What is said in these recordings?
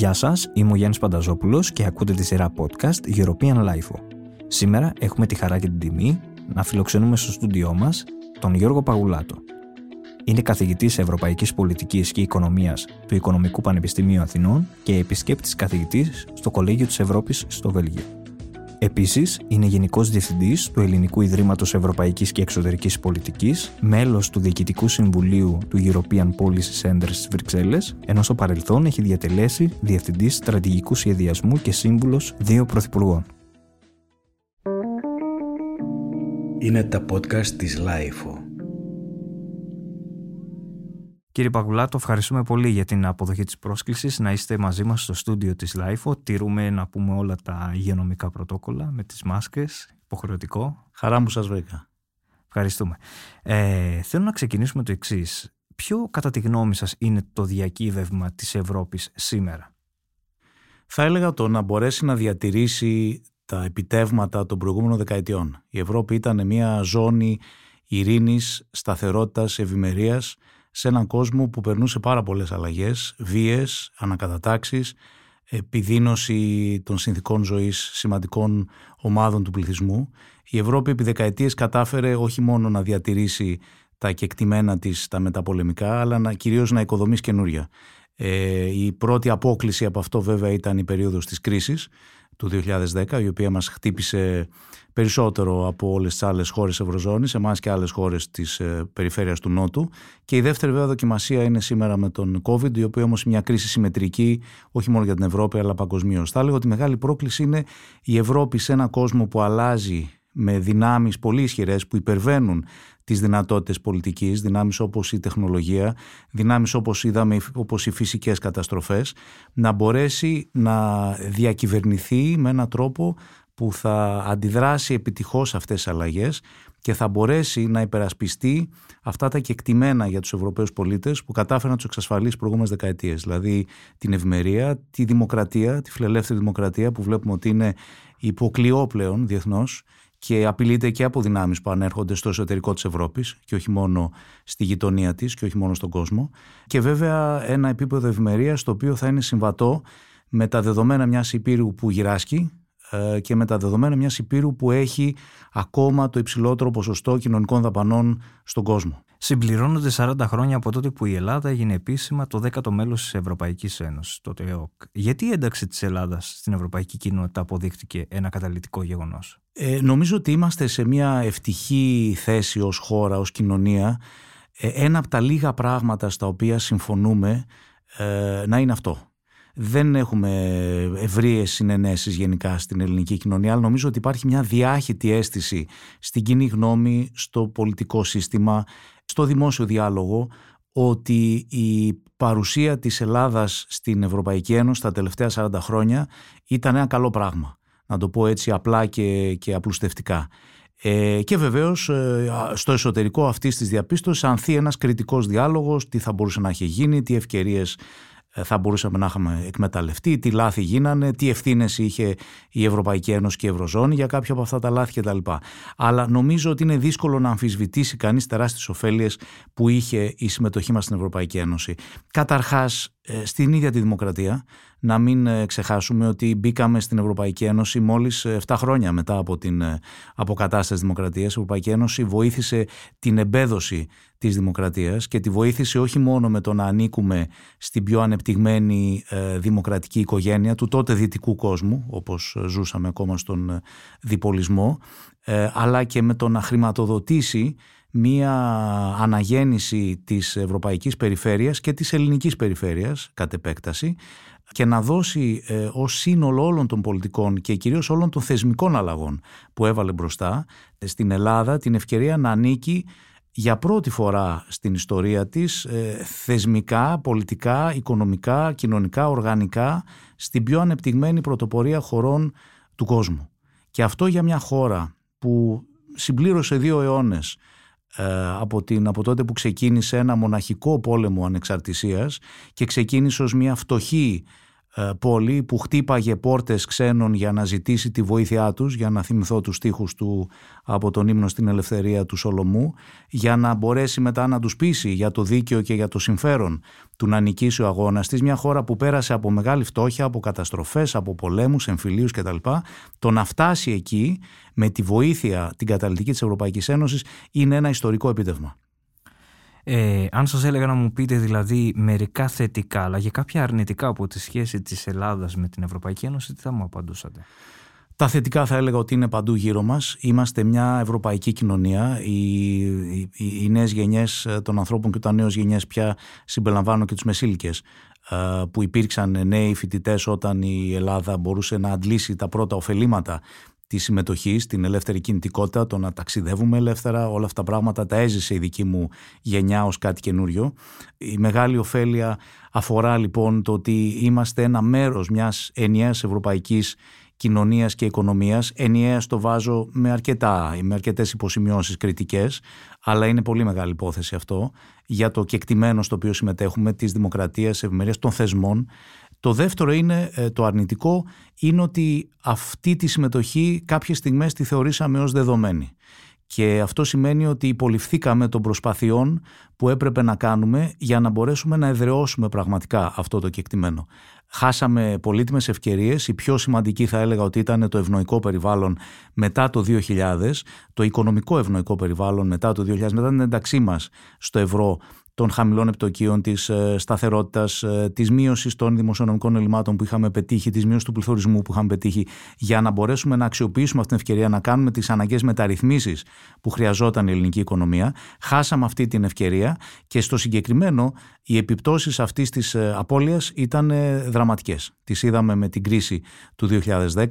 Γεια σας, είμαι ο Γιάννης Πανταζόπουλος και ακούτε τη σειρά podcast European Life. Σήμερα έχουμε τη χαρά και την τιμή να φιλοξενούμε στο στούντιό μας τον Γιώργο Παγουλάτο. Είναι καθηγητής Ευρωπαϊκής Πολιτικής και Οικονομίας του Οικονομικού Πανεπιστημίου Αθηνών και επισκέπτης καθηγητής στο Κολέγιο της Ευρώπης στο Βέλγιο. Επίσης, είναι Γενικός Διευθυντής του Ελληνικού Ιδρύματος Ευρωπαϊκής και Εξωτερικής Πολιτικής, μέλος του Διοικητικού Συμβουλίου του European Policy Center στι Βρυξέλλες, ενώ στο παρελθόν έχει διατελέσει Διευθυντής Στρατηγικού Σχεδιασμού και Σύμβουλος δύο Πρωθυπουργών. Είναι τα podcast της LIFO. Κύριε Παγουλάτο, ευχαριστούμε πολύ για την αποδοχή της πρόσκλησης να είστε μαζί μας στο στούντιο της LIFO. Τηρούμε να πούμε όλα τα υγειονομικά πρωτόκολλα με τις μάσκες, υποχρεωτικό. Χαρά μου σας βρήκα. Ευχαριστούμε. Ε, θέλω να ξεκινήσουμε το εξής. Ποιο κατά τη γνώμη σας είναι το διακύβευμα της Ευρώπης σήμερα; Θα έλεγα το να μπορέσει να διατηρήσει τα επιτεύγματα των προηγούμενων δεκαετιών. Η Ευρώπη ήταν μια ζώνη ειρήνης, σταθερότητας, ευημερίας, σε έναν κόσμο που περνούσε πάρα πολλές αλλαγές, βίες, ανακατατάξεις, επιδίνωση των συνθήκων ζωής σημαντικών ομάδων του πληθυσμού. Η Ευρώπη επί δεκαετίες κατάφερε όχι μόνο να διατηρήσει τα κεκτημένα της τα μεταπολεμικά, αλλά να, κυρίως να οικοδομήσει καινούρια. Ε, η πρώτη απόκληση από αυτό βέβαια ήταν η περίοδος της κρίσης του 2010, η οποία μας χτύπησε περισσότερο από όλες τις άλλες χώρες Ευρωζώνης, εμάς και άλλες χώρες της ε, περιφέρειας του Νότου. Και η δεύτερη βέβαια δοκιμασία είναι σήμερα με τον COVID, η οποία όμως είναι μια κρίση συμμετρική, όχι μόνο για την Ευρώπη, αλλά παγκοσμίως. Θα έλεγα ότι η μεγάλη πρόκληση είναι η Ευρώπη σε ένα κόσμο που αλλάζει με δυνάμεις πολύ ισχυρές που υπερβαίνουν τις δυνατότητες πολιτικής, δυνάμεις όπως η τεχνολογία, δυνάμεις όπως είδαμε όπως οι φυσικές καταστροφές, να μπορέσει να διακυβερνηθεί με έναν τρόπο που θα αντιδράσει επιτυχώς αυτές τις αλλαγές και θα μπορέσει να υπερασπιστεί αυτά τα κεκτημένα για τους Ευρωπαίους πολίτες που κατάφεραν να τους εξασφαλίσει προηγούμενες δεκαετίες. Δηλαδή την ευμερία, τη δημοκρατία, τη φιλελεύθερη δημοκρατία που βλέπουμε ότι είναι υποκλειό πλέον διεθνώς και απειλείται και από δυνάμεις που ανέρχονται στο εσωτερικό της Ευρώπης και όχι μόνο στη γειτονία της και όχι μόνο στον κόσμο. Και βέβαια ένα επίπεδο ευημερίας το οποίο θα είναι συμβατό με τα δεδομένα μιας Υπήρου που γυράσκει ε, και με τα δεδομένα μιας Υπήρου που έχει ακόμα το υψηλότερο ποσοστό κοινωνικών δαπανών στον κόσμο. Συμπληρώνονται 40 χρόνια από τότε που η Ελλάδα έγινε επίσημα το 10ο μέλος της Ευρωπαϊκής Ένωσης, το ΕΟΚ. Γιατί η ένταξη της Ελλάδας στην Ευρωπαϊκή Κοινότητα αποδείχτηκε ένα καταλητικό γεγονός; Ε, νομίζω ότι είμαστε σε μια ευτυχή θέση ως χώρα, ως κοινωνία. Ε, ένα από τα λίγα πράγματα στα οποία συμφωνούμε ε, να είναι αυτό δεν έχουμε ευρείες συνενέσεις γενικά στην ελληνική κοινωνία, αλλά νομίζω ότι υπάρχει μια διάχυτη αίσθηση στην κοινή γνώμη, στο πολιτικό σύστημα, στο δημόσιο διάλογο, ότι η παρουσία της Ελλάδας στην Ευρωπαϊκή Ένωση τα τελευταία 40 χρόνια ήταν ένα καλό πράγμα. Να το πω έτσι απλά και, και απλουστευτικά. Ε, και βεβαίως ε, στο εσωτερικό αυτής της διαπίστωσης ανθεί ένας κριτικός διάλογος, τι θα μπορούσε να έχει γίνει, τι ευκαιρίες ε, θα μπορούσαμε να είχαμε εκμεταλλευτεί, τι λάθη γίνανε, τι ευθύνες είχε η Ευρωπαϊκή Ένωση και η Ευρωζώνη για κάποια από αυτά τα λάθη κτλ. Αλλά νομίζω ότι είναι δύσκολο να αμφισβητήσει κανείς τεράστιες ωφέλειες που είχε η συμμετοχή μας στην Ευρωπαϊκή Ένωση. Καταρχάς, ε, στην ίδια τη δημοκρατία, να μην ε, ξεχάσουμε ότι μπήκαμε στην Ευρωπαϊκή Ένωση μόλις 7 ε, χρόνια μετά από την αποκατάσταση της δημοκρατίας. Η Ευρωπαϊκή Ένωση βοήθησε την εμπέδωση της δημοκρατίας και τη βοήθησε όχι μόνο με το να ανήκουμε στην πιο ανεπτυγμένη δημοκρατική οικογένεια του τότε δυτικού κόσμου, όπως ζούσαμε ακόμα στον διπολισμό, αλλά και με το να χρηματοδοτήσει μία αναγέννηση της ευρωπαϊκής περιφέρειας και της ελληνικής περιφέρειας κατ' επέκταση και να δώσει ε, ως σύνολο όλων των πολιτικών και κυρίως όλων των θεσμικών αλλαγών που έβαλε μπροστά στην Ελλάδα την ευκαιρία να ανήκει για πρώτη φορά στην ιστορία της ε, θεσμικά, πολιτικά, οικονομικά, κοινωνικά, οργανικά στην πιο ανεπτυγμένη πρωτοπορία χωρών του κόσμου. Και αυτό για μια χώρα που συμπλήρωσε δύο αιώνες ε, από, την, από τότε που ξεκίνησε ένα μοναχικό πόλεμο ανεξαρτησίας και ξεκίνησε ως μια φτωχή ε, πόλη που χτύπαγε πόρτες ξένων για να ζητήσει τη βοήθειά τους, για να θυμηθώ τους στίχους του από τον ύμνο στην ελευθερία του Σολομού, για να μπορέσει μετά να τους πείσει για το δίκαιο και για το συμφέρον του να νικήσει ο αγώνας της, μια χώρα που πέρασε από μεγάλη φτώχεια, από καταστροφές, από πολέμους, εμφυλίους κτλ. Το να φτάσει εκεί με τη βοήθεια την καταλητική της Ευρωπαϊκής Ένωσης είναι ένα ιστορικό επίτευγμα. Ε, αν σας έλεγα να μου πείτε δηλαδή μερικά θετικά αλλά και κάποια αρνητικά από τη σχέση της Ελλάδας με την Ευρωπαϊκή Ένωση, τι θα μου απαντούσατε; Τα θετικά θα έλεγα ότι είναι παντού γύρω μας. Είμαστε μια ευρωπαϊκή κοινωνία. Οι, οι, οι νέες γενιές των ανθρώπων και τα νέες γενιές πια συμπεριλαμβάνουν και τους μεσήλικες ε, που υπήρξαν νέοι φοιτητές όταν η Ελλάδα μπορούσε να αντλήσει τα πρώτα ωφελήματα τη συμμετοχή στην ελεύθερη κινητικότητα, το να ταξιδεύουμε ελεύθερα, όλα αυτά τα πράγματα τα έζησε η δική μου γενιά ως κάτι καινούριο. Η μεγάλη ωφέλεια αφορά λοιπόν το ότι είμαστε ένα μέρος μιας ενιαίας ευρωπαϊκής κοινωνίας και οικονομίας. Ενιαία το βάζω με, αρκετά, με αρκετές υποσημειώσεις κριτικές, αλλά είναι πολύ μεγάλη υπόθεση αυτό για το κεκτημένο στο οποίο συμμετέχουμε της δημοκρατίας, ευημερίας των θεσμών το δεύτερο είναι ε, το αρνητικό, είναι ότι αυτή τη συμμετοχή κάποιες στιγμές τη θεωρήσαμε ως δεδομένη. Και αυτό σημαίνει ότι υποληφθήκαμε των προσπαθειών που έπρεπε να κάνουμε για να μπορέσουμε να εδραιώσουμε πραγματικά αυτό το κεκτημένο. Χάσαμε πολύτιμες ευκαιρίες, η πιο σημαντική θα έλεγα ότι ήταν το ευνοϊκό περιβάλλον μετά το 2000, το οικονομικό ευνοϊκό περιβάλλον μετά το 2000, μετά την ένταξή μας στο ευρώ των χαμηλών επιτοκίων, της ε, σταθερότητας, ε, της μείωσης των δημοσιονομικών ελλημάτων που είχαμε πετύχει, της μείωσης του πληθωρισμού που είχαμε πετύχει, για να μπορέσουμε να αξιοποιήσουμε αυτή την ευκαιρία να κάνουμε τις αναγκαίες μεταρρυθμίσεις που χρειαζόταν η ελληνική οικονομία. Χάσαμε αυτή την ευκαιρία και στο συγκεκριμένο οι επιπτώσεις αυτής της ε, απώλειας ήταν δραματικές. Τις είδαμε με την κρίση του 2010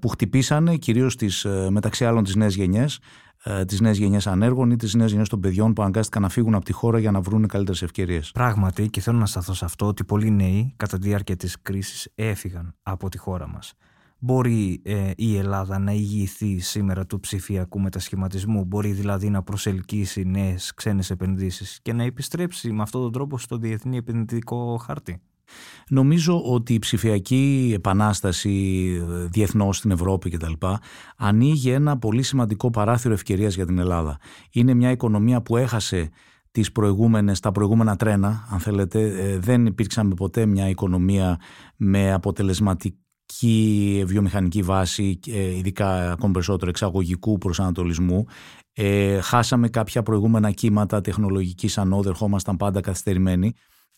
που χτυπήσανε κυρίως τις, μεταξύ άλλων τις νέες γενιές ε, τι νέε γενιέ ανέργων ή τι νέε γενιέ των παιδιών που αναγκάστηκαν να φύγουν από τη χώρα για να βρουν καλύτερες ευκαιρίες. Πράγματι, και θέλω να σταθώ σε αυτό, ότι πολλοί νέοι κατά τη διάρκεια της κρίσης έφυγαν από τη χώρα μας. Μπορεί ε, η Ελλάδα να ηγηθεί σήμερα του ψηφιακού μετασχηματισμού, μπορεί δηλαδή να προσελκύσει νέες ξένες επενδύσεις και να επιστρέψει με αυτόν τον τρόπο στο διεθνή επενδυτικό χάρτη; Νομίζω ότι η ψηφιακή επανάσταση διεθνώς στην Ευρώπη κτλ. ανοίγει ένα πολύ σημαντικό παράθυρο ευκαιρίας για την Ελλάδα. Είναι μια οικονομία που έχασε τις προηγούμενες, τα προηγούμενα τρένα, αν θέλετε. Ε, δεν υπήρξαμε ποτέ μια οικονομία με αποτελεσματική βιομηχανική βάση, ειδικά ακόμη περισσότερο εξαγωγικού προσανατολισμού. Ε, χάσαμε κάποια προηγούμενα κύματα τεχνολογικής ανώδου, ερχόμασταν πάντα καθυστερημένοι.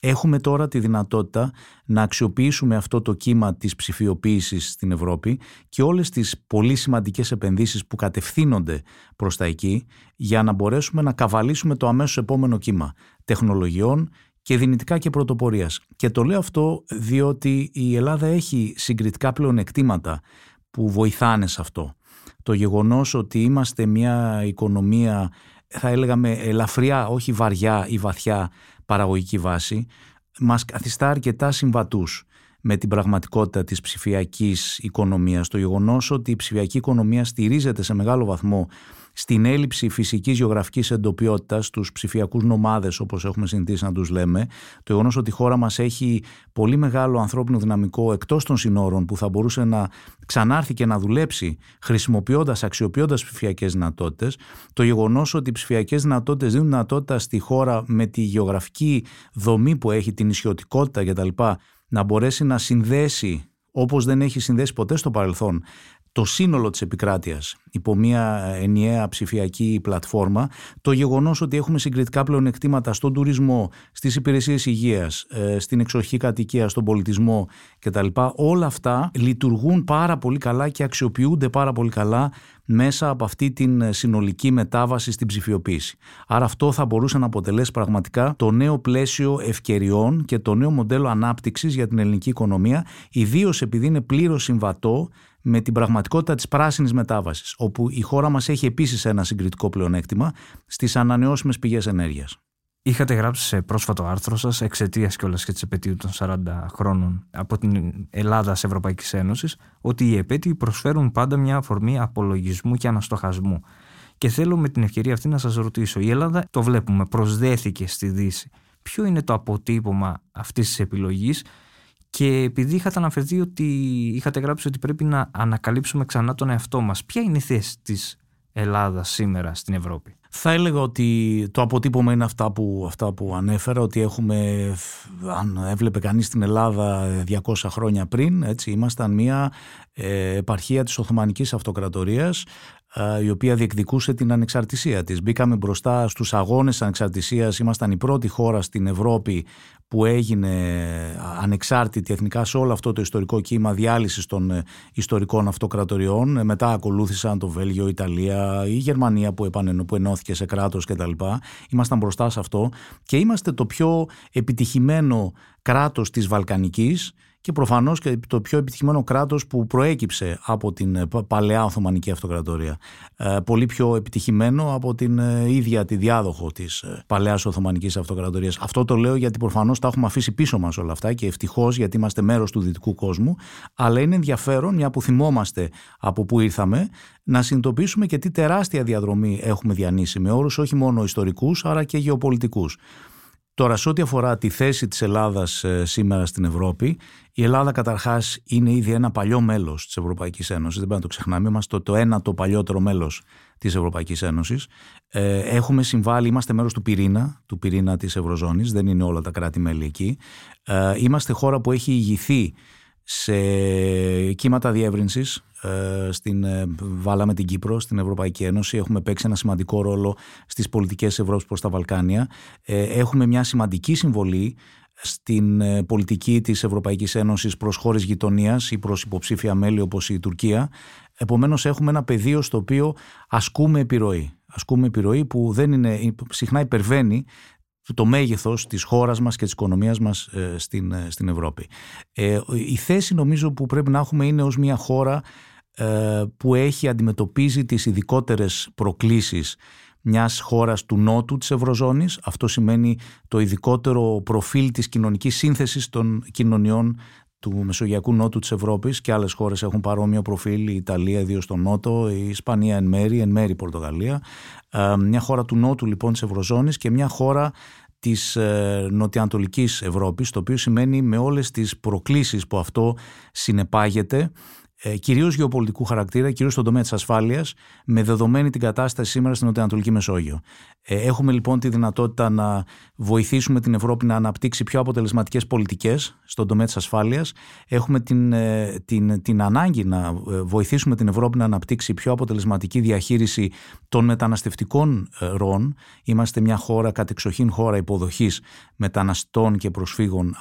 Έχουμε τώρα τη δυνατότητα να αξιοποιήσουμε αυτό το κύμα της ψηφιοποίησης στην Ευρώπη και όλες τις πολύ σημαντικές επενδύσεις που κατευθύνονται προς τα εκεί για να μπορέσουμε να καβαλήσουμε το αμέσως επόμενο κύμα τεχνολογιών και δυνητικά και πρωτοπορίας. Και το λέω αυτό διότι η Ελλάδα έχει συγκριτικά πλεονεκτήματα που βοηθάνε σε αυτό. Το γεγονός ότι είμαστε μια οικονομία θα έλεγαμε ελαφριά, όχι βαριά ή βαθιά παραγωγική βάση μας καθιστά αρκετά συμβατούς με την πραγματικότητα της ψηφιακής οικονομίας. Το γεγονός ότι η ψηφιακή οικονομία στηρίζεται σε μεγάλο βαθμό στην έλλειψη φυσικής γεωγραφικής εντοπιότητας, τους ψηφιακούς νομάδες όπως έχουμε συνηθίσει να τους λέμε, το γεγονός ότι η χώρα μας έχει πολύ μεγάλο ανθρώπινο δυναμικό εκτός των συνόρων που θα μπορούσε να ξανάρθει και να δουλέψει χρησιμοποιώντας, αξιοποιώντας ψηφιακές δυνατότητες, το γεγονός ότι οι ψηφιακές δυνατότητες δίνουν δυνατότητα στη χώρα με τη γεωγραφική δομή που έχει, την ισιωτικότητα κτλ. να μπορέσει να συνδέσει όπως δεν έχει συνδέσει ποτέ στο παρελθόν το σύνολο της επικράτειας υπό μια ενιαία ψηφιακή πλατφόρμα, το γεγονός ότι έχουμε συγκριτικά πλεονεκτήματα στον τουρισμό, στις υπηρεσίες υγείας, ε, στην εξοχή κατοικία, στον πολιτισμό κτλ. Όλα αυτά λειτουργούν πάρα πολύ καλά και αξιοποιούνται πάρα πολύ καλά μέσα από αυτή την συνολική μετάβαση στην ψηφιοποίηση. Άρα αυτό θα μπορούσε να αποτελέσει πραγματικά το νέο πλαίσιο ευκαιριών και το νέο μοντέλο ανάπτυξης για την ελληνική οικονομία, ιδίως επειδή είναι πλήρως συμβατό με την πραγματικότητα της πράσινης μετάβασης, όπου η χώρα μας έχει επίσης ένα συγκριτικό πλεονέκτημα στις ανανεώσιμες πηγές ενέργειας. Είχατε γράψει σε πρόσφατο άρθρο σας, εξαιτίας κιόλας και της επαιτίου των 40 χρόνων από την Ελλάδα σε Ευρωπαϊκής Ένωσης, ότι οι επέτειοι προσφέρουν πάντα μια αφορμή απολογισμού και αναστοχασμού. Και θέλω με την ευκαιρία αυτή να σας ρωτήσω, η Ελλάδα το βλέπουμε, προσδέθηκε στη Δύση. Ποιο είναι το αποτύπωμα αυτής της επιλογής Και επειδή είχατε αναφερθεί ότι είχατε γράψει ότι πρέπει να ανακαλύψουμε ξανά τον εαυτό μας, ποια είναι η θέση της Ελλάδας σήμερα στην Ευρώπη; Θα έλεγα ότι το αποτύπωμα είναι αυτά που, αυτά που ανέφερα, ότι έχουμε, αν έβλεπε κανείς την Ελλάδα 200 χρόνια πριν, έτσι, ήμασταν μια ε, επαρχία της Οθωμανικής Αυτοκρατορίας η οποία διεκδικούσε την ανεξαρτησία της. Μπήκαμε μπροστά στους αγώνες ανεξαρτησίας, ήμασταν η πρώτη χώρα στην Ευρώπη που έγινε ανεξάρτητη εθνικά σε όλο αυτό το ιστορικό κύμα διάλυσης των ε, ιστορικών αυτοκρατοριών. Ε, μετά ακολούθησαν το Βέλγιο, η Ιταλία, η Γερμανία που, επανε, που ενώθηκε σε κράτος κτλ. Ήμασταν μπροστά σε αυτό και είμαστε το πιο επιτυχημένο κράτος της Βαλκανικής και προφανώς και το πιο επιτυχημένο κράτος που προέκυψε από την ε, παλαιά Οθωμανική Αυτοκρατορία. Ε, πολύ πιο επιτυχημένο από την ε, ίδια τη διάδοχο της παλαιάς Οθωμανικής Αυτοκρατορίας. Αυτό το λέω γιατί προφανώς τα έχουμε αφήσει πίσω μας όλα αυτά και ευτυχώς γιατί είμαστε μέρος του δυτικού κόσμου, αλλά είναι ενδιαφέρον, μια που θυμόμαστε από πού ήρθαμε, να συνειδητοποιήσουμε και τι τεράστια διαδρομή έχουμε διανύσει με όρους όχι μόνο ιστορικούς, αλλά και γεωπολιτικούς. Τώρα, σε ό,τι αφορά τη θέση της Ελλάδας ε, σήμερα στην Ευρώπη, η Ελλάδα καταρχάς είναι ήδη ένα παλιό μέλος της Ευρωπαϊκής Ένωσης, δεν πρέπει να το ξεχνάμε, είμαστε το, ένα το παλιότερο μέλος της Ευρωπαϊκής Ένωσης. Ε, έχουμε συμβάλει, είμαστε μέρος του πυρήνα, του πυρήνα της Ευρωζώνης, δεν είναι όλα τα κράτη-μέλη εκεί. Ε, είμαστε χώρα που έχει ηγηθεί σε κύματα διεύρυνσης ε, στην, ε, βάλαμε την Κύπρο στην Ευρωπαϊκή Ένωση. Έχουμε παίξει ένα σημαντικό ρόλο στις πολιτικές Ευρώπης προς τα Βαλκάνια. Ε, έχουμε μια σημαντική συμβολή στην πολιτική της Ευρωπαϊκής Ένωσης προς χώρες γειτονίας ή προς υποψήφια μέλη όπως η Τουρκία. Επομένως έχουμε ένα πεδίο στο οποίο ασκούμε επιρροή. Ασκούμε επιρροή που δεν είναι, συχνά υπερβαίνει το μέγεθος της χώρας μας και της οικονομίας μας ε, στην, ε, στην Ευρώπη. Ε, η θέση νομίζω που πρέπει να έχουμε είναι ως μια χώρα που έχει αντιμετωπίζει τις ειδικότερες προκλήσεις μιας χώρας του νότου της Ευρωζώνης. Αυτό σημαίνει το ειδικότερο προφίλ της κοινωνικής σύνθεσης των κοινωνιών του Μεσογειακού Νότου της Ευρώπης και άλλες χώρες έχουν παρόμοιο προφίλ, η Ιταλία ιδίω στο Νότο, η Ισπανία εν μέρη, εν μέρη η Πορτογαλία. Ε, μια χώρα του Νότου λοιπόν της Ευρωζώνης και μια χώρα της ε, νοτιοανατολικής Ευρώπης, το οποίο σημαίνει με όλες τις προκλήσεις που αυτό συνεπάγεται ε, κυρίως γεωπολιτικού χαρακτήρα, κυρίως στον τομέα της ασφάλειας, με δεδομένη την κατάσταση σήμερα στην Νοτιοανατολική Μεσόγειο. Ε, έχουμε λοιπόν τη δυνατότητα να βοηθήσουμε την Ευρώπη να αναπτύξει πιο αποτελεσματικές πολιτικές στον τομέα της ασφάλειας. Έχουμε την, ε, την, την ανάγκη να βοηθήσουμε την Ευρώπη να αναπτύξει πιο αποτελεσματική διαχείριση των μεταναστευτικών ροών. Είμαστε μια χώρα, κατεξοχήν χώρα υποδοχής μεταναστών και προσφύγων,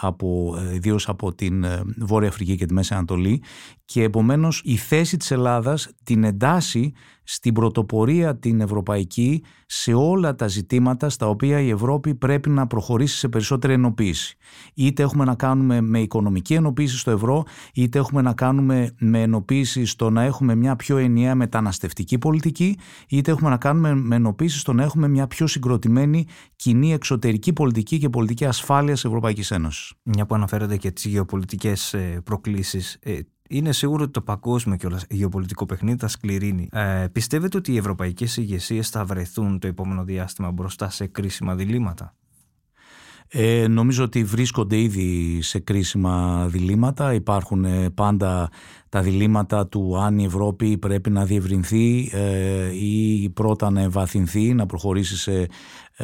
ιδίως από την Βόρεια Αφρική και τη Μέση Ανατολή. Και επομένως η θέση της Ελλάδας την εντάσσει στην πρωτοπορία την ευρωπαϊκή σε όλα τα ζητήματα στα οποία η Ευρώπη πρέπει να προχωρήσει σε περισσότερη ενοποίηση. Είτε έχουμε να κάνουμε με οικονομική ενοποίηση στο ευρώ, είτε έχουμε να κάνουμε με ενοποίηση στο να έχουμε μια πιο ενιαία μεταναστευτική πολιτική, είτε έχουμε να κάνουμε με ενοποίηση στο να έχουμε μια πιο συγκροτημένη κοινή εξωτερική πολιτική και πολιτική ασφάλειας Ευρωπαϊκής Ένωσης. Μια που αναφέρεται και τις γεωπολιτικές ε, προκλήσεις, ε, είναι σίγουρο ότι το παγκόσμιο και γεωπολιτικό παιχνίδι θα σκληρύνει. Ε, πιστεύετε ότι οι ευρωπαϊκές ηγεσίες θα βρεθούν το επόμενο διάστημα μπροστά σε κρίσιμα διλήμματα; Ε, νομίζω ότι βρίσκονται ήδη σε κρίσιμα διλήμματα. Υπάρχουν ε, πάντα τα διλήμματα του αν η Ευρώπη πρέπει να διευρυνθεί ε, ή πρώτα να ευαθυνθεί, να προχωρήσει σε ε,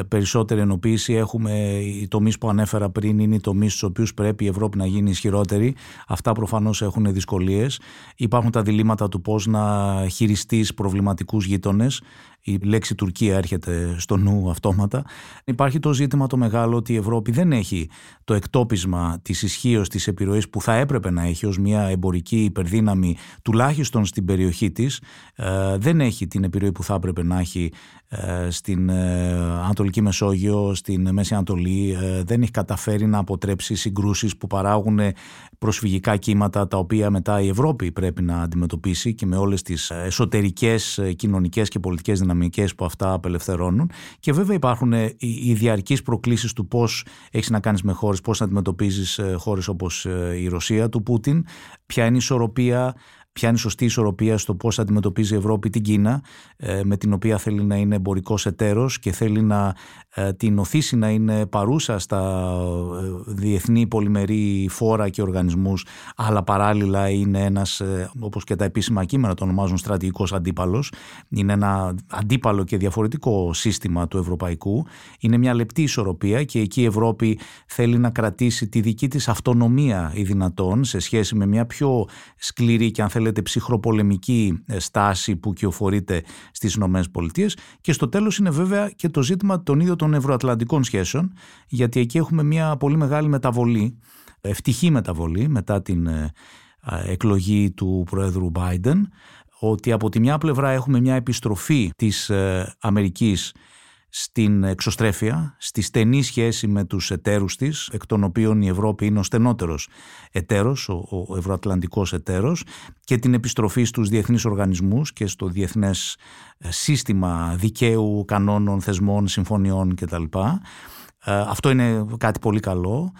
περισσότερη ενοποίηση. Έχουμε οι τομείς που ανέφερα πριν, είναι οι τομείς στους οποίους πρέπει η Ευρώπη να γίνει ισχυρότερη. Αυτά προφανώς έχουν δυσκολίες. Υπάρχουν τα διλήμματα του πώς να χειριστείς προβληματικούς γείτονες. Η λέξη Τουρκία έρχεται στο νου αυτόματα. Υπάρχει το ζήτημα το μεγάλο ότι η Ευρώπη δεν έχει το εκτόπισμα της ισχύως της επιρροής που θα έπρεπε να έχει ως μια εμπορική υπερδύναμη, τουλάχιστον στην περιοχή της. Ε, δεν έχει την επιρροή που θα έπρεπε να έχει ε, στην ε, Ανατολική Μεσόγειο, στην Μέση Ανατολή ε, δεν έχει καταφέρει να αποτρέψει συγκρούσεις που παράγουν προσφυγικά κύματα τα οποία μετά η Ευρώπη πρέπει να αντιμετωπίσει και με όλες τις εσωτερικές κοινωνικές και πολιτικές δυναμικές που αυτά απελευθερώνουν. Και βέβαια υπάρχουν οι διαρκείς προκλήσεις του πώς έχεις να κάνεις με χώρες, πώς να αντιμετωπίζεις χώρες όπως η Ρωσία του Πούτιν, ποια είναι η ισορροπία ποια είναι η σωστή ισορροπία στο πώς αντιμετωπίζει η Ευρώπη την Κίνα ε, με την οποία θέλει να είναι εμπορικός εταίρος και θέλει να ε, την οθήσει να είναι παρούσα στα ε, διεθνή πολυμερή φόρα και οργανισμούς αλλά παράλληλα είναι ένας όπως και τα επίσημα κείμενα το ονομάζουν στρατηγικός αντίπαλος. Είναι ένα αντίπαλο και διαφορετικό σύστημα του ευρωπαϊκού. Είναι μια λεπτή ισορροπία και εκεί η Ευρώπη θέλει να κρατήσει τη δική της αυτονομία ή δυνατόν σε σχέση με μια πιο σκληρή και αν θέλετε ψυχροπολεμική ε, στάση που κυοφορείται στις Ηνωμένες Πολιτείες. Και στο τέλος είναι βέβαια και το ζήτημα των ίδιων των ευρωατλαντικών σχέσεων γιατί εκεί έχουμε μια πολύ μεγάλη μεταβολή, ευτυχή μεταβολή μετά την ε, εκλογή του Πρόεδρου Biden ότι από τη μια πλευρά έχουμε μια επιστροφή της ε, Αμερικής στην εξωστρέφεια, στη στενή σχέση με τους εταίρους της, εκ των οποίων η Ευρώπη είναι ο στενότερος εταίρος, ο, ο ευρωατλαντικός εταίρος και την επιστροφή στους διεθνείς οργανισμούς και στο διεθνές ε, σύστημα δικαίου, κανόνων, θεσμών, συμφωνιών κτλ. Ε, αυτό είναι κάτι πολύ καλό.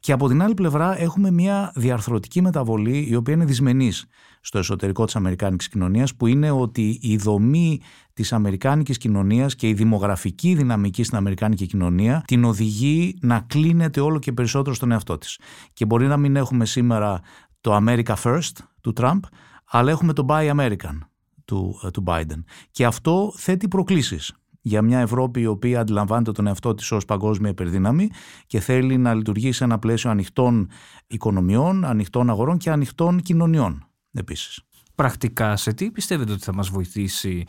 Και από την άλλη πλευρά έχουμε μια διαρθρωτική μεταβολή η οποία είναι δυσμενής στο εσωτερικό της Αμερικάνικης κοινωνίας που είναι ότι η δομή της Αμερικάνικης κοινωνίας και η δημογραφική δυναμική στην Αμερικάνικη κοινωνία την οδηγεί να κλείνεται όλο και περισσότερο στον εαυτό της. Και μπορεί να μην έχουμε σήμερα το America First του Τραμπ αλλά έχουμε το Buy American του, ε, του Biden. Και αυτό θέτει προκλήσεις για μια Ευρώπη η οποία αντιλαμβάνεται τον εαυτό της ως παγκόσμια υπερδύναμη και θέλει να λειτουργεί σε ένα πλαίσιο ανοιχτών οικονομιών, ανοιχτών αγορών και ανοιχτών κοινωνιών επίσης. Πρακτικά σε τι πιστεύετε ότι θα μας βοηθήσει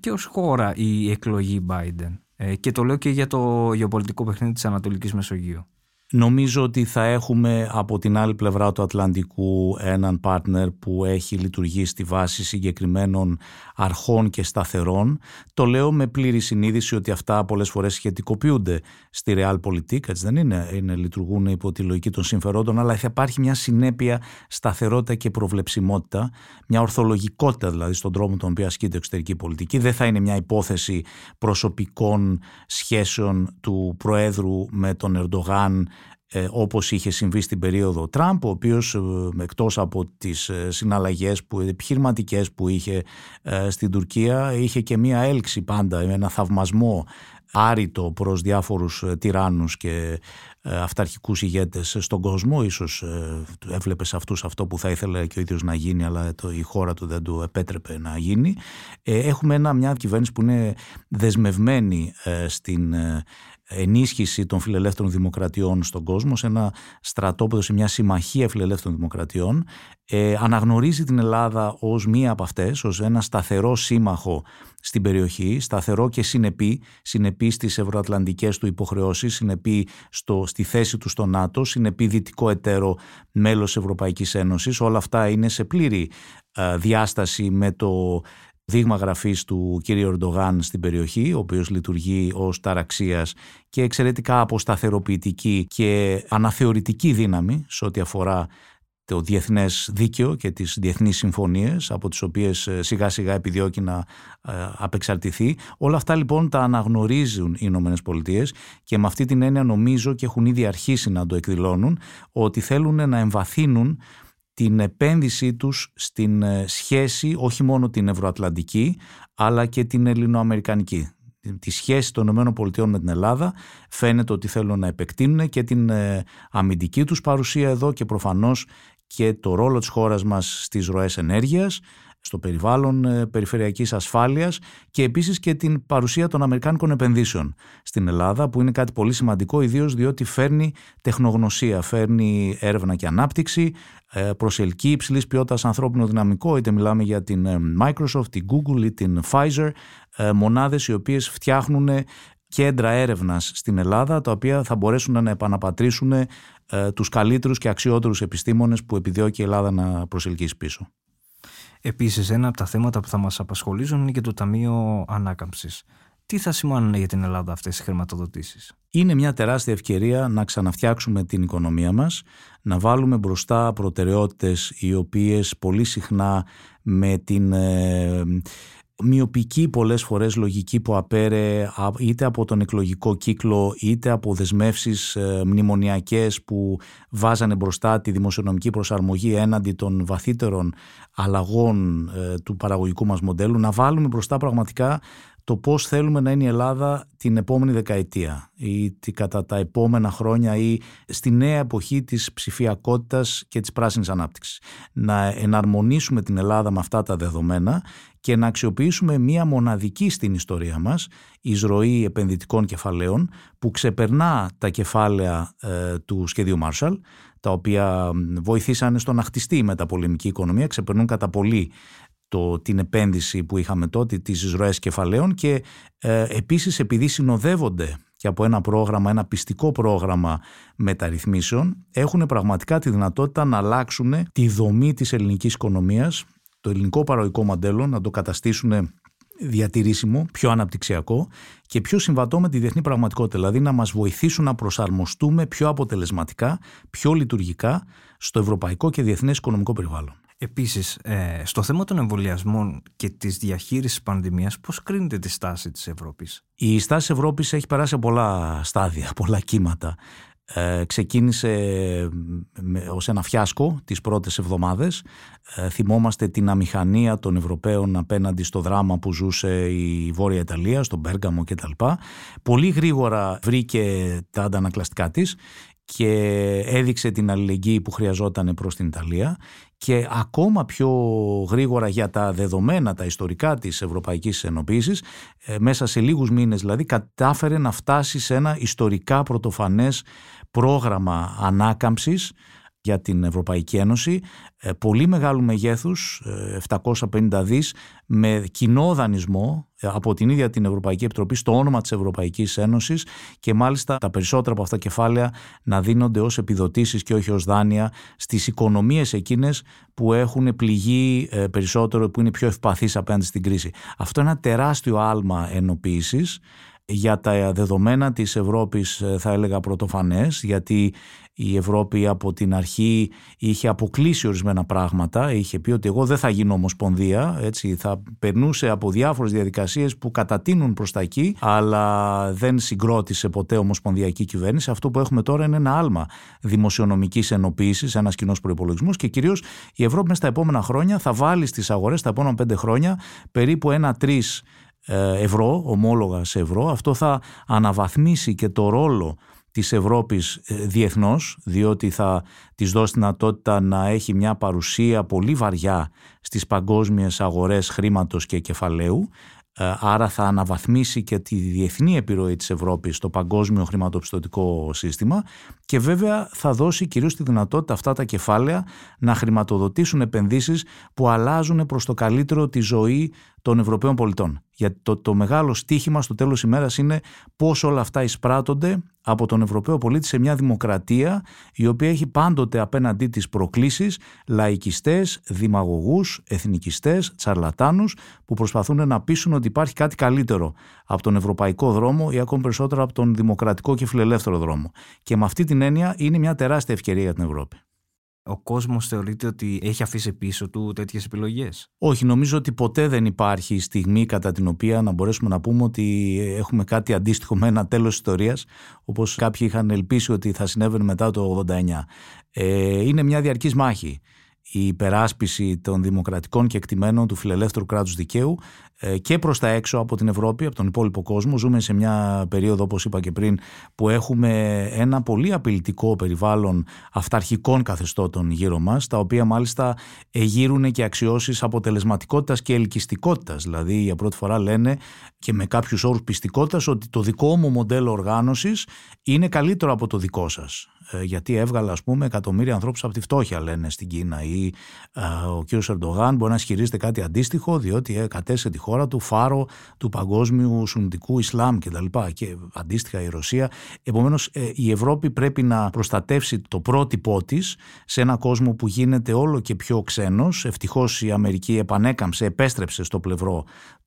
και ως χώρα η εκλογή Biden; Ε, και το λέω και για το γεωπολιτικό παιχνίδι της Ανατολικής Μεσογείου. Νομίζω ότι θα έχουμε από την άλλη πλευρά του Ατλαντικού έναν partner που έχει λειτουργήσει στη βάση συγκεκριμένων αρχών και σταθερών. Το λέω με πλήρη συνείδηση ότι αυτά πολλές φορές σχετικοποιούνται στη Realpolitik, έτσι δεν είναι, είναι λειτουργούν υπό τη λογική των συμφερόντων, αλλά θα υπάρχει μια συνέπεια, σταθερότητα και προβλεψιμότητα, μια ορθολογικότητα δηλαδή στον τρόπο τον οποίο ασκείται εξωτερική πολιτική. Δεν θα είναι μια υπόθεση προσωπικών σχέσεων του Προέδρου με τον Ερντογάν ε, όπως είχε συμβεί στην περίοδο Τραμπ, ο οποίος ε, εκτός από τις ε, συναλλαγές που, επιχειρηματικές που είχε ε, στην Τουρκία είχε και μία έλξη πάντα, ένα θαυμασμό άρρητο προς διάφορους τυράννους και αυταρχικούς ηγέτες στον κόσμο. Ίσως έβλεπες σε αυτούς αυτό που θα ήθελε και ο ίδιος να γίνει αλλά το, η χώρα του δεν του επέτρεπε να γίνει. Έχουμε ένα, μια κυβέρνηση που είναι δεσμευμένη στην ενίσχυση των φιλελεύθερων δημοκρατιών στον κόσμο, σε ένα στρατόπεδο, σε μια συμμαχία φιλελεύθερων δημοκρατιών, ε, αναγνωρίζει την Ελλάδα ως μία από αυτές, ως ένα σταθερό σύμμαχο στην περιοχή, σταθερό και συνεπή, συνεπή στις ευρωατλαντικές του υποχρεώσεις, συνεπή στο, στη θέση του στο ΝΑΤΟ, συνεπή δυτικό εταίρο μέλος Ευρωπαϊκής Ένωσης. Όλα αυτά είναι σε πλήρη ε, διάσταση με το δείγμα γραφής του κ. Ερντογάν στην περιοχή, ο οποίος λειτουργεί ως ταραξίας και εξαιρετικά αποσταθεροποιητική και αναθεωρητική δύναμη σε ό,τι αφορά το διεθνές δίκαιο και τις διεθνείς συμφωνίες από τις οποίες ε, σιγά σιγά επιδιώκει να ε, απεξαρτηθεί. Όλα αυτά λοιπόν τα αναγνωρίζουν οι Ηνωμένες Πολιτείες και με αυτή την έννοια νομίζω και έχουν ήδη αρχίσει να το εκδηλώνουν ότι θέλουν να εμβαθύνουν την επένδυσή τους στην ε, σχέση όχι μόνο την ευρωατλαντική αλλά και την ελληνοαμερικανική. Τη σχέση των ΗΠΑ με την Ελλάδα φαίνεται ότι θέλουν να επεκτείνουν και την ε, αμυντική τους παρουσία εδώ και προφανώς και το ρόλο της χώρας μας στις ροές ενέργειας στο περιβάλλον ε, περιφερειακής ασφάλειας και επίσης και την παρουσία των Αμερικάνικων επενδύσεων στην Ελλάδα που είναι κάτι πολύ σημαντικό ιδίως διότι φέρνει τεχνογνωσία, φέρνει έρευνα και ανάπτυξη, ε, προσελκύει υψηλής ποιότητας ανθρώπινο δυναμικό, είτε μιλάμε για την ε, Microsoft, την Google ή την Pfizer, μονάδες οι οποίες φτιάχνουν κέντρα έρευνας στην Ελλάδα τα οποία θα μπορέσουν να επαναπατρίσουν τους καλύτερους και αξιότερους επιστήμονες που επιδιώκει η Ελλάδα να προσελκύσει πίσω. Επίσης, ένα από τα θέματα που θα μας απασχολήσουν είναι και το Ταμείο Ανάκαμψης. Τι θα σημαίνουν για την Ελλάδα αυτές οι χρηματοδοτήσεις; Είναι μια τεράστια ευκαιρία να ξαναφτιάξουμε την οικονομία μας, να βάλουμε μπροστά προτεραιότητες οι οποίες πολύ συχνά με την ε, μειοπική πολλές φορές λογική που απέρε είτε από τον εκλογικό κύκλο είτε από δεσμεύσεις ε, μνημονιακές που βάζανε μπροστά τη δημοσιονομική προσαρμογή έναντι των βαθύτερων αλλαγών ε, του παραγωγικού μας μοντέλου να βάλουμε μπροστά πραγματικά το πώς θέλουμε να είναι η Ελλάδα την επόμενη δεκαετία ή κατά τα επόμενα χρόνια ή στη νέα εποχή της ψηφιακότητας και της πράσινης ανάπτυξης. Να εναρμονίσουμε την Ελλάδα με αυτά τα δεδομένα και να αξιοποιήσουμε μία μοναδική στην ιστορία μας εισρωή επενδυτικών κεφαλαίων που ξεπερνά τα κεφάλαια ε, του σχεδίου Marshall τα οποία βοηθήσανε στο να χτιστεί η μεταπολεμική οικονομία, ξεπερνούν κατά πολύ το, την επένδυση που είχαμε τότε, τις εισρωές κεφαλαίων και ε, επίσης επειδή συνοδεύονται και από ένα πρόγραμμα, ένα πιστικό πρόγραμμα μεταρρυθμίσεων, έχουν πραγματικά τη δυνατότητα να αλλάξουν τη δομή της ελληνικής οικονομίας, το ελληνικό παραγωγικό μοντέλο, να το καταστήσουν διατηρήσιμο, πιο αναπτυξιακό και πιο συμβατό με τη διεθνή πραγματικότητα. Δηλαδή να μας βοηθήσουν να προσαρμοστούμε πιο αποτελεσματικά, πιο λειτουργικά στο ευρωπαϊκό και διεθνές οικονομικό περιβάλλον. Επίσης, ε, στο θέμα των εμβολιασμών και της διαχείρισης πανδημίας, πώς κρίνεται τη στάση της Ευρώπης; Η στάση της Ευρώπης έχει περάσει πολλά στάδια, πολλά κύματα. Ε, ξεκίνησε ως ένα φιάσκο τις πρώτες εβδομάδες. Ε, θυμόμαστε την αμηχανία των Ευρωπαίων απέναντι στο δράμα που ζούσε η Βόρεια Ιταλία, στον Πέργαμο κτλ. Πολύ γρήγορα βρήκε τα αντανακλαστικά της και έδειξε την αλληλεγγύη που χρειαζόταν προς την Ιταλία και ακόμα πιο γρήγορα για τα δεδομένα, τα ιστορικά της Ευρωπαϊκής Ενοποίησης, ε, μέσα σε λίγους μήνες δηλαδή κατάφερε να φτάσει σε ένα ιστορικά πρωτοφανές πρόγραμμα ανάκαμψης για την Ευρωπαϊκή Ένωση, ε, πολύ μεγάλου μεγέθους, 750 ε, δις, με κοινό δανεισμό ε, από την ίδια την Ευρωπαϊκή Επιτροπή στο όνομα της Ευρωπαϊκής Ένωσης και μάλιστα τα περισσότερα από αυτά τα κεφάλαια να δίνονται ως επιδοτήσεις και όχι ως δάνεια στις οικονομίες εκείνες που έχουν πληγεί περισσότερο, που είναι πιο ευπαθείς απέναντι στην κρίση. Αυτό είναι ένα τεράστιο άλμα ενοποίησης για τα δεδομένα της Ευρώπης θα έλεγα πρωτοφανές γιατί η Ευρώπη από την αρχή είχε αποκλείσει ορισμένα πράγματα, είχε πει ότι εγώ δεν θα γίνω ομοσπονδία, έτσι, θα περνούσε από διάφορες διαδικασίες που κατατείνουν προς τα εκεί, αλλά δεν συγκρότησε ποτέ ομοσπονδιακή κυβέρνηση. Αυτό που έχουμε τώρα είναι ένα άλμα δημοσιονομικής ενοποίησης, ένας κοινός προπολογισμό και κυρίως η Ευρώπη μέσα στα επόμενα χρόνια θα βάλει στις αγορές τα επόμενα πέντε χρόνια περίπου ένα τρεις ε, ευρώ, ομόλογα σε ευρώ. Αυτό θα αναβαθμίσει και το ρόλο της Ευρώπης ε, διεθνώς, διότι θα της δώσει δυνατότητα να έχει μια παρουσία πολύ βαριά στις παγκόσμιες αγορές χρήματος και κεφαλαίου, ε, άρα θα αναβαθμίσει και τη διεθνή επιρροή της Ευρώπης στο παγκόσμιο χρηματοπιστωτικό σύστημα και βέβαια θα δώσει κυρίως τη δυνατότητα αυτά τα κεφάλαια να χρηματοδοτήσουν επενδύσεις που αλλάζουν προς το καλύτερο τη ζωή των Ευρωπαίων πολιτών. Γιατί το, το μεγάλο στίχημα στο τέλος ημέρας είναι πώς όλα αυτά εισπράττονται από τον Ευρωπαίο πολίτη σε μια δημοκρατία η οποία έχει πάντοτε απέναντί της προκλήσεις λαϊκιστές, δημαγωγούς, εθνικιστές, τσαρλατάνους που προσπαθούν να πείσουν ότι υπάρχει κάτι καλύτερο από τον ευρωπαϊκό δρόμο ή ακόμη περισσότερο από τον δημοκρατικό και φιλελεύθερο δρόμο. Και με αυτή την έννοια είναι μια τεράστια ευκαιρία για την Ευρώπη ο κόσμος θεωρείται ότι έχει αφήσει πίσω του τέτοιες επιλογές; Όχι, νομίζω ότι ποτέ δεν υπάρχει στιγμή κατά την οποία να μπορέσουμε να πούμε ότι έχουμε κάτι αντίστοιχο με ένα τέλος ιστορίας, όπως κάποιοι είχαν ελπίσει ότι θα συνέβαινε μετά το 89. Ε, είναι μια διαρκής μάχη η υπεράσπιση των δημοκρατικών και εκτιμένων του φιλελεύθερου κράτους δικαίου ε, και προς τα έξω από την Ευρώπη, από τον υπόλοιπο κόσμο. Ζούμε σε μια περίοδο, όπως είπα και πριν, που έχουμε ένα πολύ απειλητικό περιβάλλον αυταρχικών καθεστώτων γύρω μας, τα οποία μάλιστα γύρουν και αξιώσεις αποτελεσματικότητας και ελκυστικότητας. Δηλαδή, για πρώτη φορά λένε και με κάποιους όρους πιστικότητας ότι το δικό μου μοντέλο οργάνωσης είναι καλύτερο από το δικό σας. Ε, γιατί έβγαλε ας πούμε εκατομμύρια ανθρώπους από τη φτώχεια λένε στην Κίνα ή ε, ο κ. Ερντογάν μπορεί να ισχυρίζεται κάτι αντίστοιχο διότι ε, κατέσε τη χώρα του φάρο του παγκόσμιου σουνητικού Ισλάμ κτλ. Και, και αντίστοιχα η Ρωσία. Επομένως η Ευρώπη πρέπει να προστατεύσει το πρότυπό της σε ένα κόσμο που γίνεται όλο και πιο ξένος. Ευτυχώς η Αμερική επανέκαμψε, επέστρεψε στο πλευρό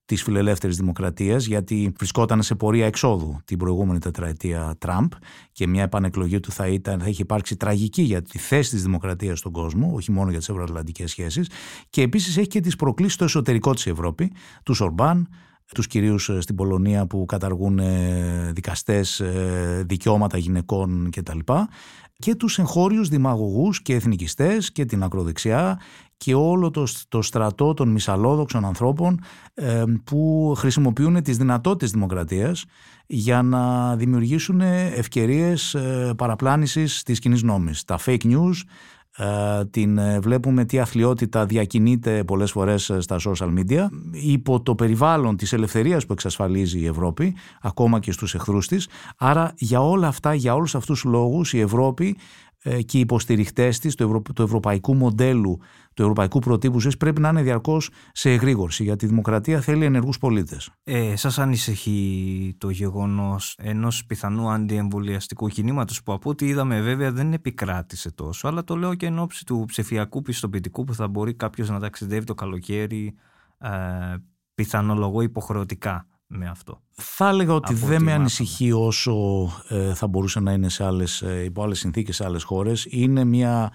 της φιλελεύθερης δημοκρατίας, γιατί βρισκόταν σε πορεία εξόδου την προηγούμενη τετραετία Τραμπ και μια επανεκλογή του θα, ήταν, θα είχε υπάρξει τραγική για τη θέση της δημοκρατίας στον κόσμο, όχι μόνο για τις ευρωατλαντικές σχέσεις. Και επίσης έχει και τις προκλήσεις στο εσωτερικό της Ευρώπη, τους Ορμπάν, τους κυρίους στην Πολωνία που καταργούν δικαστές, δικαιώματα γυναικών κτλ. Και τους εγχώριους δημαγωγούς και εθνικιστές και την ακροδεξιά και όλο το, το στρατό των μισαλόδοξων ανθρώπων ε, που χρησιμοποιούν τις δυνατότητες δημοκρατίας για να δημιουργήσουν ευκαιρίες ε, παραπλάνησης της κοινής νόμης. Τα fake news, ε, την ε, βλέπουμε τι αθλειότητα διακινείται πολλές φορές στα social media. Υπό το περιβάλλον της ελευθερίας που εξασφαλίζει η Ευρώπη ακόμα και στους εχθρούς της. Άρα για όλα αυτά, για όλους αυτούς τους λόγους η Ευρώπη ε, και οι υποστηριχτές της του, ευρωπαϊκού μοντέλου, του ευρωπαϊκού προτύπου ζωή πρέπει να είναι διαρκώς σε εγρήγορση. Γιατί η δημοκρατία θέλει ενεργούς πολίτες. Ε, Σας ανησυχεί το γεγονός ενός πιθανού αντιεμβολιαστικού κινήματος που από ό,τι είδαμε βέβαια δεν επικράτησε τόσο, αλλά το λέω και εν ώψη του ψηφιακού πιστοποιητικού που θα μπορεί κάποιος να ταξιδεύει το καλοκαίρι ε, πιθανολογώ υποχρεωτικά με αυτό. Θα έλεγα ότι δεν με ανησυχεί όσο ε, θα μπορούσε να είναι σε άλλες, ε, υπό άλλες συνθήκες σε άλλες χώρες. Είναι μια,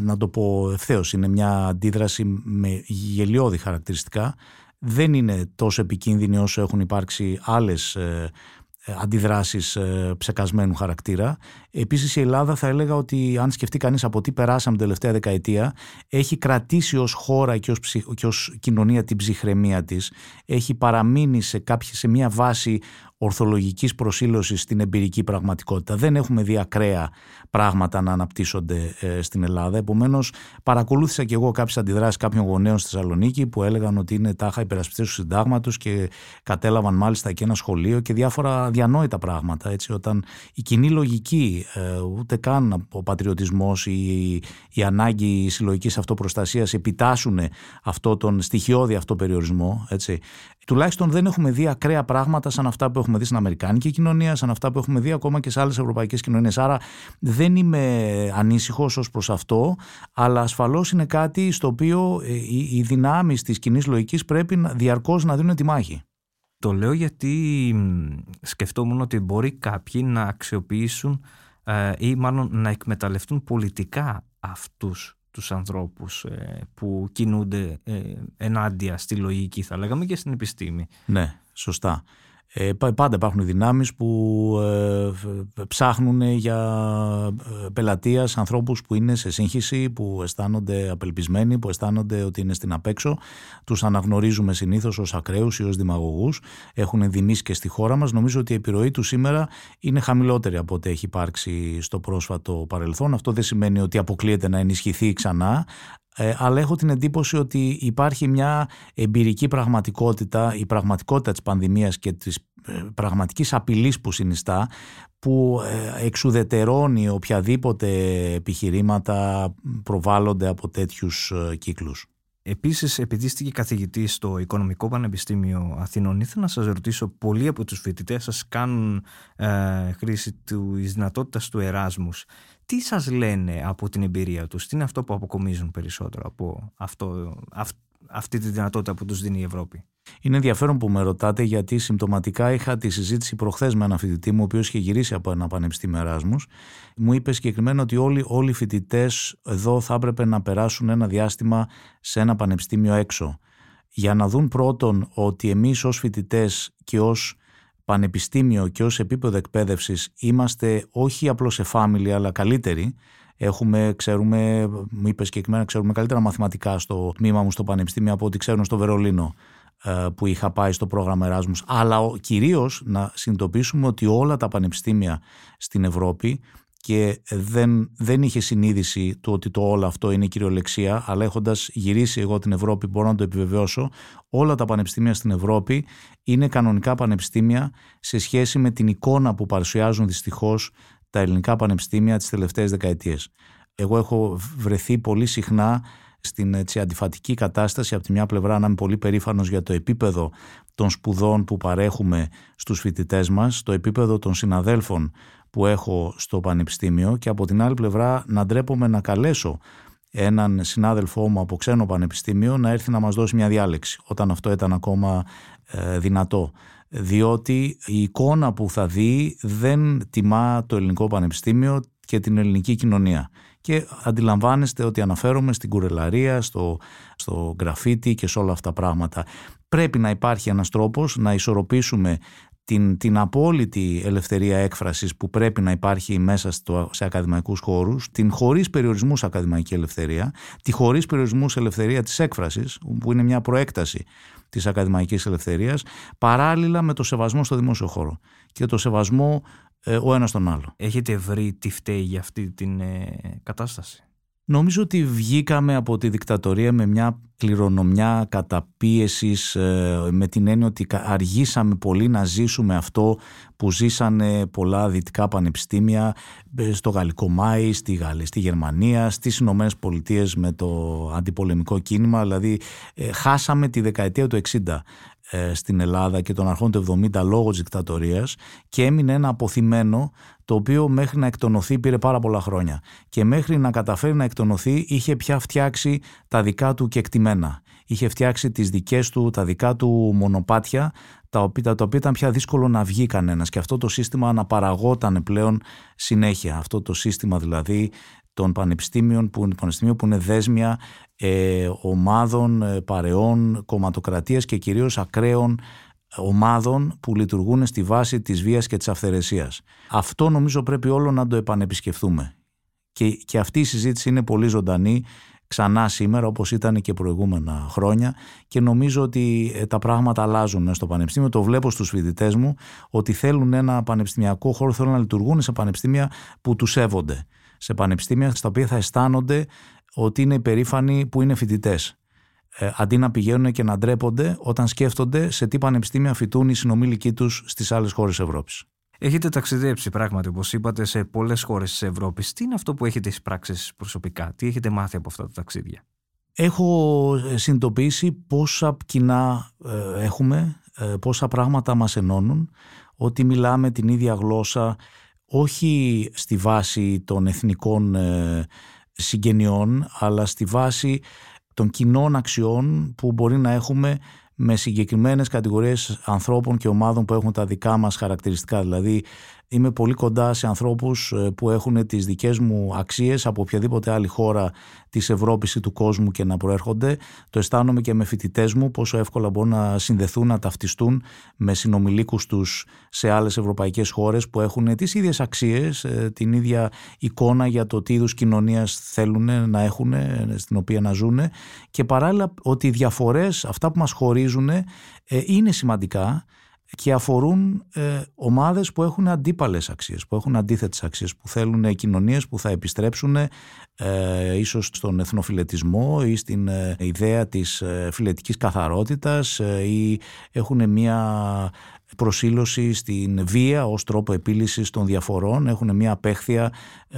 να το πω ευθέως, είναι μια αντίδραση με γελιώδη χαρακτηριστικά. Δεν είναι τόσο επικίνδυνη όσο έχουν υπάρξει άλλες ε, ε, αντιδράσεις ε, ψεκασμένου χαρακτήρα. Επίσης η Ελλάδα θα έλεγα ότι αν σκεφτεί κανείς από τι περάσαμε την τελευταία δεκαετία έχει κρατήσει ως χώρα και ως, και ως κοινωνία την ψυχραιμία της έχει παραμείνει σε, κάποια, σε μια βάση ορθολογικής προσήλωσης στην εμπειρική πραγματικότητα. Δεν έχουμε δει ακραία πράγματα να αναπτύσσονται ε, στην Ελλάδα. Επομένως, παρακολούθησα και εγώ κάποιες αντιδράσεις κάποιων γονέων στη Θεσσαλονίκη που έλεγαν ότι είναι τάχα υπερασπιστές του συντάγματος και κατέλαβαν μάλιστα και ένα σχολείο και διάφορα διανόητα πράγματα. Έτσι, όταν η κοινή λογική, ε, ούτε καν ο πατριωτισμός ή η ανάγκη συλλογικής αυτοπροστασίας επιτάσσουν αυτό τον στοιχειώδη αυτοπεριορισμό. Έτσι. Τουλάχιστον δεν έχουμε δει ακραία πράγματα σαν αυτά που έχουμε δει στην Αμερικάνικη κοινωνία, σαν αυτά που έχουμε δει ακόμα και σε άλλες ευρωπαϊκές κοινωνίες. Άρα δεν είμαι ανήσυχος ως προς αυτό, αλλά ασφαλώς είναι κάτι στο οποίο ε, οι δυνάμεις της κοινή λογικής πρέπει διαρκώς να δίνουν τη μάχη. Το λέω γιατί σκεφτόμουν ότι μπορεί κάποιοι να αξιοποιήσουν ε, ή μάλλον να εκμεταλλευτούν πολιτικά αυτούς τους ανθρώπους ε, που κινούνται ενάντια στη λογική θα λέγαμε και στην επιστήμη. Ναι, σωστά. Ε, πάντα υπάρχουν δυνάμεις που ε, ψάχνουν για ε, πελατείας ανθρώπους που είναι σε σύγχυση, που αισθάνονται απελπισμένοι, που αισθάνονται ότι είναι στην απέξω. Τους αναγνωρίζουμε συνήθως ως ακραίους ή ως δημαγωγούς. Έχουν ενδυμίσει και στη χώρα μας. Νομίζω ότι η επιρροή τους σήμερα είναι χαμηλότερη από ό,τι έχει υπάρξει στο πρόσφατο παρελθόν. Αυτό δεν σημαίνει ότι αποκλείεται να ενισχυθεί ξανά, ε, αλλά έχω την εντύπωση ότι υπάρχει μια εμπειρική πραγματικότητα, η πραγματικότητα της πανδημίας και της ε, πραγματικής απειλής που συνιστά, που ε, εξουδετερώνει οποιαδήποτε επιχειρήματα προβάλλονται από τέτοιους ε, κύκλους. Επίσης, επειδή είστε και καθηγητή στο Οικονομικό Πανεπιστήμιο Αθηνών, ήθελα να σας ρωτήσω: Πολλοί από τους φοιτητές σας κάνουν ε, χρήση της δυνατότητας του Εράσμους τι σας λένε από την εμπειρία τους, τι είναι αυτό που αποκομίζουν περισσότερο από αυτό, αυτή τη δυνατότητα που τους δίνει η Ευρώπη; Είναι ενδιαφέρον που με ρωτάτε γιατί συμπτωματικά είχα τη συζήτηση προχθές με έναν φοιτητή μου, ο οποίος είχε γυρίσει από ένα πανεπιστήμιο Εράσμους. Μου είπε συγκεκριμένα ότι όλοι, όλοι οι φοιτητές εδώ θα έπρεπε να περάσουν ένα διάστημα σε ένα πανεπιστήμιο έξω. Για να δουν πρώτον ότι εμείς ως φοιτητές και ως πανεπιστήμιο και ως επίπεδο εκπαίδευσης είμαστε όχι απλώς εφάμιλοι αλλά καλύτεροι. Έχουμε, ξέρουμε, μου είπε συγκεκριμένα, ξέρουμε καλύτερα μαθηματικά στο τμήμα μου στο πανεπιστήμιο από ό,τι ξέρουν στο Βερολίνο ε, που είχα πάει στο πρόγραμμα Εράσμους. Αλλά κυρίως να συνειδητοποιήσουμε ότι όλα τα πανεπιστήμια στην Ευρώπη και δεν, δεν είχε συνείδηση του ότι το όλο αυτό είναι κυριολεξία, αλλά έχοντας γυρίσει εγώ την Ευρώπη, μπορώ να το επιβεβαιώσω, όλα τα πανεπιστήμια στην Ευρώπη είναι κανονικά πανεπιστήμια σε σχέση με την εικόνα που παρουσιάζουν δυστυχώς τα ελληνικά πανεπιστήμια τις τελευταίες δεκαετίες. Εγώ έχω βρεθεί πολύ συχνά στην έτσι, αντιφατική κατάσταση από τη μια πλευρά να είμαι πολύ περήφανος για το επίπεδο των σπουδών που παρέχουμε στους φοιτητές μας, το επίπεδο των συναδέλφων που έχω στο πανεπιστήμιο και από την άλλη πλευρά να ντρέπομαι να καλέσω έναν συνάδελφό μου από ξένο πανεπιστήμιο να έρθει να μας δώσει μια διάλεξη όταν αυτό ήταν ακόμα ε, δυνατό διότι η εικόνα που θα δει δεν τιμά το ελληνικό πανεπιστήμιο και την ελληνική κοινωνία. Και αντιλαμβάνεστε ότι αναφέρομαι στην κουρελαρία, στο, στο γραφίτι και σε όλα αυτά τα πράγματα. Πρέπει να υπάρχει ένας τρόπος να ισορροπήσουμε την, την απόλυτη ελευθερία έκφρασης που πρέπει να υπάρχει μέσα στο, σε ακαδημαϊκούς χώρους, την χωρίς περιορισμούς ακαδημαϊκή ελευθερία, τη χωρίς περιορισμούς ελευθερία της έκφρασης, που είναι μια προέκταση της ακαδημαϊκής ελευθερίας, παράλληλα με το σεβασμό στο δημόσιο χώρο και το σεβασμό ε, ο ένας τον άλλο. Έχετε βρει τι φταίει για αυτή την ε, κατάσταση; Νομίζω ότι βγήκαμε από τη δικτατορία με μια κληρονομιά καταπίεσης ε, με την έννοια ότι αργήσαμε πολύ να ζήσουμε αυτό που ζήσανε πολλά δυτικά πανεπιστήμια ε, στο Γαλλικό Μάη, στη Γαλλία, στη Γερμανία, στις Ηνωμένες Πολιτείες με το αντιπολεμικό κίνημα, δηλαδή ε, χάσαμε τη δεκαετία του 60 στην Ελλάδα και των αρχών του 70 λόγω της δικτατορίας και έμεινε ένα αποθυμένο το οποίο μέχρι να εκτονωθεί πήρε πάρα πολλά χρόνια. Και μέχρι να καταφέρει να εκτονωθεί είχε πια φτιάξει τα δικά του κεκτημένα. Είχε φτιάξει τις δικές του, τα δικά του μονοπάτια, τα οποία, τα οποία ήταν πια δύσκολο να βγει κανένας. Και αυτό το σύστημα αναπαραγόταν πλέον συνέχεια. Αυτό το σύστημα δηλαδή των πανεπιστήμιων που, πανεπιστήμιο που είναι δέσμια ε, ομάδων, ε, παρεών, κομματοκρατίας και κυρίως ακραίων ομάδων που λειτουργούν στη βάση της βίας και της αυθαιρεσίας. Αυτό νομίζω πρέπει όλο να το επανεπισκεφθούμε. Και, και αυτή η συζήτηση είναι πολύ ζωντανή ξανά σήμερα όπως ήταν και προηγούμενα χρόνια και νομίζω ότι ε, τα πράγματα αλλάζουν στο πανεπιστήμιο. Το βλέπω στους φοιτητές μου ότι θέλουν ένα πανεπιστημιακό χώρο, θέλουν να λειτουργούν σε πανεπιστήμια που τους σέβονται. Σε πανεπιστήμια στα οποία θα αισθάνονται ότι είναι υπερήφανοι που είναι φοιτητές ε, αντί να πηγαίνουν και να ντρέπονται όταν σκέφτονται σε τι πανεπιστήμια φοιτούν οι συνομήλικοί τους στις άλλες χώρες Ευρώπης. Έχετε ταξιδέψει πράγματι, όπως είπατε, σε πολλές χώρες της Ευρώπης. Τι είναι αυτό που έχετε εισπράξει προσωπικά, τι έχετε μάθει από αυτά τα ταξίδια; Έχω ε, συνειδητοποιήσει πόσα κοινά ε, έχουμε, ε, πόσα πράγματα μας ενώνουν, ότι μιλάμε την ίδια γλώσσα όχι στη βάση των εθνικών συγγενειών, αλλά στη βάση των κοινών αξιών που μπορεί να έχουμε με συγκεκριμένες κατηγορίες ανθρώπων και ομάδων που έχουν τα δικά μας χαρακτηριστικά. Δηλαδή είμαι πολύ κοντά σε ανθρώπους ε, που έχουν τις δικές μου αξίες από οποιαδήποτε άλλη χώρα της Ευρώπης ή του κόσμου και να προέρχονται. Το αισθάνομαι και με φοιτητές μου πόσο εύκολα μπορούν να συνδεθούν, να ταυτιστούν με συνομιλίκους τους σε άλλες ευρωπαϊκές χώρες που έχουν τις ίδιες αξίες, ε, την ίδια εικόνα για το τι είδους κοινωνίας θέλουν να έχουν, ε, στην οποία να ζουν και παράλληλα ότι οι διαφορές, αυτά που μας χωρίζουν είναι σημαντικά και αφορούν ε, ομάδες που έχουν αντίπαλες αξίες, που έχουν αντίθετες αξίες, που θέλουν κοινωνίες που θα επιστρέψουν ε, ίσως στον εθνοφιλετισμό ή στην ε, ιδέα της ε, φιλετικής καθαρότητας ε, ή έχουν μια προσήλωση στην βία ως τρόπο επίλυσης των διαφορών, έχουν μια απέχθεια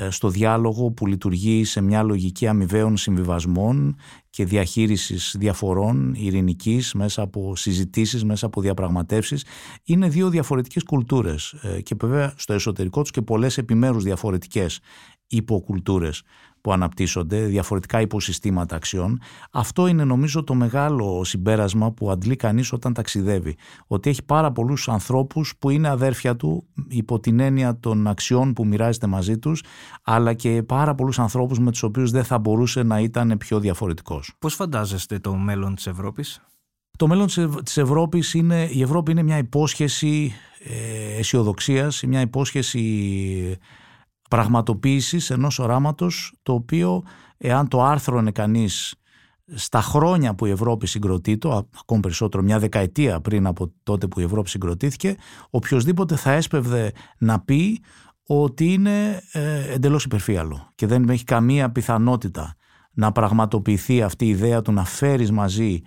στο διάλογο που λειτουργεί σε μια λογική αμοιβαίων συμβιβασμών και διαχείρισης διαφορών ειρηνικής μέσα από συζητήσεις, μέσα από διαπραγματεύσεις. Είναι δύο διαφορετικές κουλτούρες και βέβαια στο εσωτερικό τους και πολλές επιμέρους διαφορετικές υποκουλτούρες που αναπτύσσονται, διαφορετικά υποσυστήματα αξιών. Αυτό είναι νομίζω το μεγάλο συμπέρασμα που αντλεί κανείς όταν ταξιδεύει. Ότι έχει πάρα πολλούς ανθρώπους που είναι αδέρφια του υπό την έννοια των αξιών που μοιράζεται μαζί τους, αλλά και πάρα πολλούς ανθρώπους με τους οποίους δεν θα μπορούσε να ήταν πιο διαφορετικός. Πώς φαντάζεστε το μέλλον της Ευρώπης; Το μέλλον της Ευρώπης είναι, η Ευρώπη είναι μια υπόσχεση ε, αισιοδοξίας, μια υπόσχεση πραγματοποίησης ενός οράματος το οποίο εάν το άρθρο είναι κανείς στα χρόνια που η Ευρώπη συγκροτεί το, ακόμη περισσότερο μια δεκαετία πριν από τότε που η Ευρώπη συγκροτήθηκε, οποιοδήποτε θα έσπευδε να πει ότι είναι ε, εντελώς υπερφύαλο και δεν έχει καμία πιθανότητα να πραγματοποιηθεί αυτή η ιδέα του να φέρεις μαζί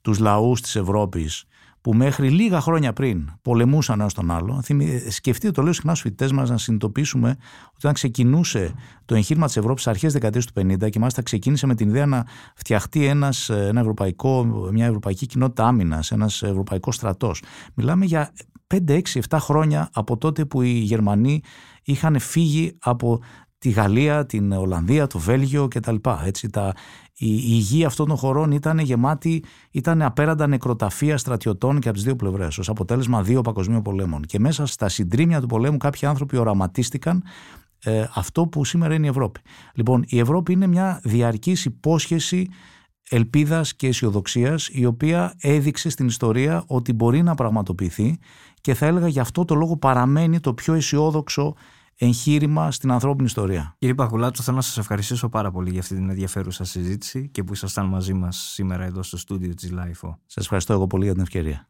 τους λαούς της Ευρώπης που μέχρι λίγα χρόνια πριν πολεμούσαν ένα τον άλλο. Σκεφτείτε, το λέω συχνά στους φοιτητές μας, να συνειδητοποιήσουμε ότι όταν ξεκινούσε το εγχείρημα της Ευρώπης αρχές δεκαετίας του 50 και μάλιστα ξεκίνησε με την ιδέα να φτιαχτεί ένας, ένα ευρωπαϊκό, μια ευρωπαϊκή κοινότητα άμυνας, ένας ευρωπαϊκός στρατός. Μιλάμε για 5, 6, 7 χρόνια από τότε που οι Γερμανοί είχαν φύγει από τη Γαλλία, την Ολλανδία, το Βέλγιο κτλ. Έτσι, τα, η, η υγεία αυτών των χωρών ήταν γεμάτη, ήταν απέραντα νεκροταφεία στρατιωτών και από τις δύο πλευρές, ως αποτέλεσμα δύο παγκοσμίων πολέμων. Και μέσα στα συντρίμια του πολέμου κάποιοι άνθρωποι οραματίστηκαν ε, αυτό που σήμερα είναι η Ευρώπη. Λοιπόν, η Ευρώπη είναι μια διαρκής υπόσχεση ελπίδας και αισιοδοξίας, η οποία έδειξε στην ιστορία ότι μπορεί να πραγματοποιηθεί και θα έλεγα γι' αυτό το λόγο παραμένει το πιο αισιόδοξο εγχείρημα στην ανθρώπινη ιστορία. Κύριε Παγουλάτου, θέλω να σας ευχαριστήσω πάρα πολύ για αυτή την ενδιαφέρουσα συζήτηση και που ήσασταν μαζί μας σήμερα εδώ στο στούντιο της LIFO. Σας ευχαριστώ εγώ πολύ για την ευκαιρία.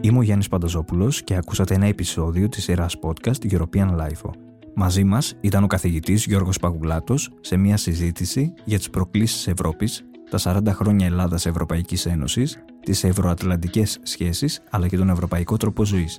Είμαι ο Γιάννης Πανταζόπουλος και ακούσατε ένα επεισόδιο της σειράς podcast European LIFO. Μαζί μας ήταν ο καθηγητής Γιώργος Παγουλάτο σε μια συζήτηση για τις προκλήσεις Ευρώπης, τα 40 χρόνια Ελλάδα Ευρωπαϊκή Ένωσης, τις ευρωατλαντικές σχέσεις αλλά και τον ευρωπαϊκό τρόπο ζωής.